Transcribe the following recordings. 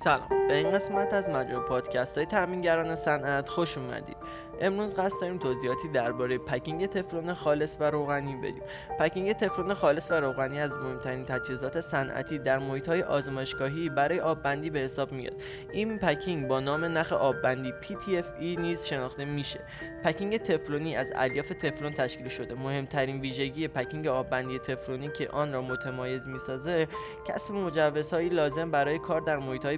سلام. به این قسمت از مجموع پادکست های تامینگران صنعت خوش اومدید. امروز قصد داریم توضیحاتی درباره پکینگ تفلون خالص و روغنی بدیم. پکینگ تفلون خالص و روغنی از مهمترین تجهیزات صنعتی در محیط های آزمایشگاهی برای آببندی به حساب میاد. این پکینگ با نام نخ آببندی PTFE نیز شناخته میشه. پکینگ تفلونی از الیاف تفلون تشکیل شده. مهمترین ویژگی پکینگ آببندی تفلونی که آن را متمایز می‌سازه کسب مجوزهایی لازم برای کار در محیط هاست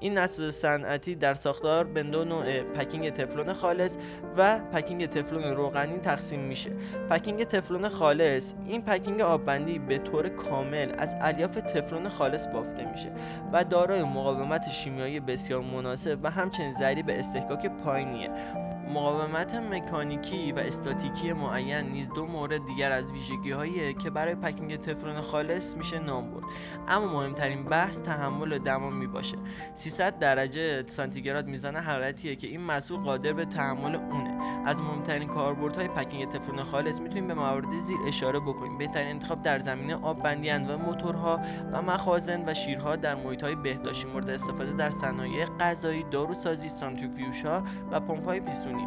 این نسوز صنعتی در ساختار به دو نوع پکینگ تفلون خالص و پکینگ تفلون روغنی تقسیم میشه. پکینگ تفلون خالص این پکینگ آببندی به طور کامل از الیاف تفلون خالص بافته میشه و دارای مقاومت شیمیایی بسیار مناسب و همچنین ضریب اصطکاک پایینیه. مقاومت مکانیکی و استاتیکی معین نیز دو مورد دیگر از ویژگی هایی که برای پکینگ تفلون خالص میشه نام برد. اما مهمترین بحث تحمل دما می باشه 300 درجه سانتیگراد میزان حرارتیه که این محصول قادر به تحمل اونه. از مهمترین کاربردهای پکینگ تفلون خالص می‌تونیم به موارد زیر اشاره بکنیم. بهترین انتخاب در زمینه آب بندی و موتورها و مخازن و شیرها در محیط های بهداشتی مورد استفاده در صنایع غذایی داروسازی سانتریفیوژ ها و پمپ های پیستونی.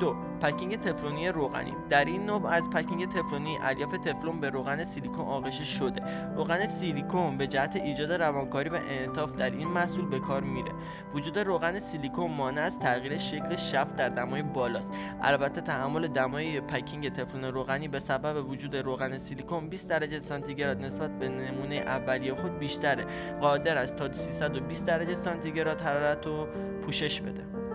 دو پکینگ تفلونی روغنی. در این نوع از پکینگ تفلونی الیاف تفلون به روغن سیلیکون آغشته شده. روغن سیلیکون به جهت ایجاد روانکاری و انعطاف در این محصول به کار میره. وجود روغن سیلیکون مانع از تغییر شکل شفت در دمای بالاست. البته تحمل دمای پکینگ تفلون روغنی به سبب وجود روغن سیلیکون 20 درجه سانتیگراد نسبت به نمونه اولیه خود بیشتره. قادر است تا 320 درجه سانتیگراد حرارت رو پوشش بده.